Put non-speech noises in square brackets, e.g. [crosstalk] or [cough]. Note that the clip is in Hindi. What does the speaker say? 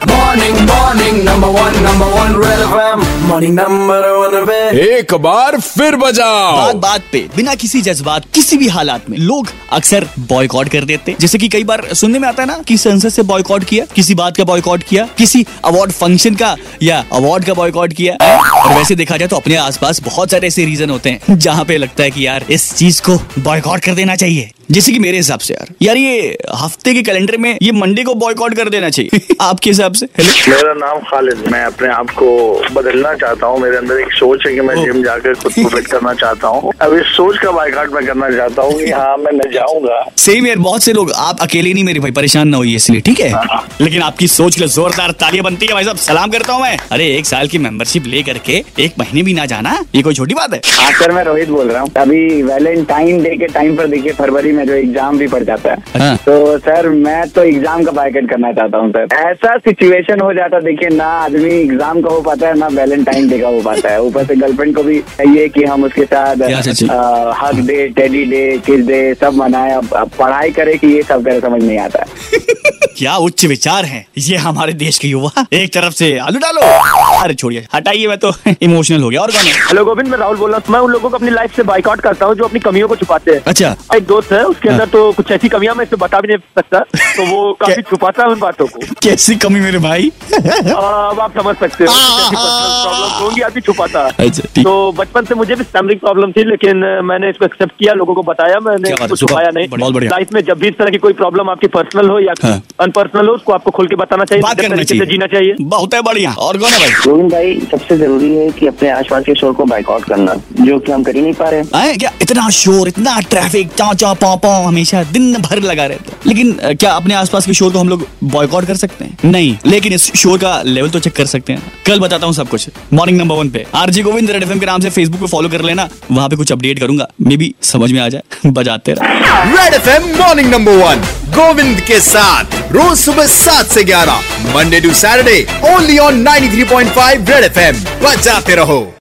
Morning, morning, number one, number one, Red FM. Morning, number one, red. एक बार फिर बजाओ बात बात पे बिना किसी जज्बात किसी भी हालात में लोग अक्सर बॉयकॉट कर देते हैं जैसे कि कई बार सुनने में आता है ना कि संसद से बॉयकॉट किया किसी बात का बॉयकॉट किया किसी अवार्ड फ़ंक्शन का या अवार्ड का बॉयकॉट किया और वैसे देखा जाए तो अपने आसपास बहुत सारे ऐसे रीजन होते हैं जहाँ पे लगता है कि यार इस चीज़ को बॉयकॉट कर देना चाहिए जैसे कि मेरे हिसाब से यार। यार ये हफ़्ते के कैलेंडर में ये मंडे को बॉयकॉट कर देना चाहिए। [laughs] आपके हिसाब से? हेलो मेरा नाम खालिद मैं अपने आप को बदलना चाहता हूँ। मेरे अंदर एक सोच है कि मैं जिम जाकर खुद को फिट करना चाहता हूँ। अब इस सोच का बाइकाट मैं करना चाहता हूँ कि हाँ मैं न जाऊँगा। सेम यार बहुत से लोग आप अकेले नहीं मेरे भाई परेशान ना होइए इसलिए ठीक है? लेकिन आपकी सोच के जोरदार तालियाँ बनती है भाई साहब। सलाम करता हूँ मैं। अरे एक साल की मेंबरशिप ले करके एक महीने भी ना जाना ये कोई छोटी बात है? हाँ सर मैं रोहित बोल रहा हूँ। अभी वैलेंटाइन डे के टाइम पर देखिए फरवरी में जो एग्ज़ाम भी पड़ जाता है। हाँ। तो सर मैं तो एग्ज़ाम का बाइकट करना चाहता हूँ सर? ऐसा सिचुएशन हो जाता देखिए ना आदमी एग्ज़ाम का हो पाता है ना वैलेंटाइन डे का हो पाता है। ऊपर से गर्लफ्रेंड को भी चाहिए कि हम उसके साथ hug day teddy day kiss day सब मनाए। पढ़ाई करे कि ये सब करे समझ नहीं आता। [laughs] क्या उच्च विचार हैं? ये हमारे देश के युवा। एक तरफ़ से आलू डालो। अरे छोड़िए। हटाइए मैं तो इमोशनल हो गया। और है? हेलो गोविंद मैं राहुल बोल रहा हूँ। मैं उन लोगों को अपनी लाइफ से बाइकआउट करता हूँ जो अपनी कमियों को छुपाते हैं। अच्छा। एक दोस्त है उसके अंदर तो कुछ ऐसी कमियाँ मैं इसमें बता भी नहीं सकता तो वो [laughs] काफ़ी छुपाता है उन बातों को। कैसी कमी मेरे भाई? [laughs] अब आप समझ सकते हो प्रॉब्लम होंगी आदमी छुपाता है। अच्छा तो बचपन से मुझे भी स्टैमरिंग प्रॉब्लम थी लेकिन मैंने इसको एक्सेप्ट किया लोगों को बताया मैंने है, इसको छुपाया नहीं। लाइफ में जब भी इस तरह की कोई प्रॉब्लम आपकी पर्सनल हो या हाँ। अनपर्सनल हो उसको आपको खोल के बताना चाहिए जीना चाहिए। बहुत है बढ़िया। और कौन है भाई? गोविंद भाई सबसे ज़रूरी है कि अपने आसपास के शोर को बाइकआउट करना जो कि हम कर ही नहीं पा रहे आए क्या? इतना शोर इतना ट्रैफ़िक चा चा पा पा हमेशा दिन भर लगा रहता है। लेकिन क्या अपने आसपास के शोर को हम लोग बॉयकॉट कर सकते हैं? नहीं, लेकिन इस शोर का लेवल तो चेक कर सकते हैं। कल बताता हूँ सब कुछ। मॉर्निंग नंबर वन पे। आरजी गोविंद रेड एफएम के नाम से फेसबुक पे फॉलो कर लेना। वहाँ पे कुछ अपडेट करूँगा। मे बी समझ में आ जाए। [laughs] बजाते रहो। Red FM morning number one Govind के साथ। रोज सुबह सात से ग्यारह Monday to Saturday only on 93.5 red FM बजाते रहो।